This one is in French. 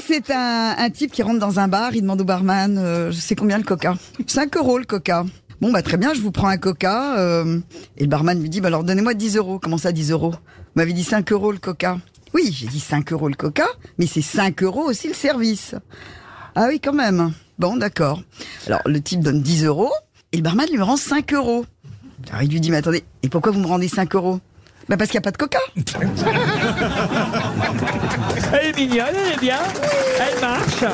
c'est un, type qui rentre dans un bar, il demande au barman, euh, je sais combien le coca 5 euros le coca. Bon bah très bien, je vous prends un coca. euh, et le barman lui dit, bah alors donnez-moi 10 euros. Comment ça 10 euros? Vous m'avez dit 5 euros le coca. Oui, j'ai dit 5 euros le coca, mais c'est 5 euros aussi le service. Ah oui, quand même. Bon, d'accord. Alors le type donne 10 euros et le barman lui rend 5 euros. Alors il lui dit, mais attendez, et pourquoi vous me rendez 5 euros? Bah parce qu'il n'y a pas de coca. Elle est mignonne, elle est bien. Elle marche.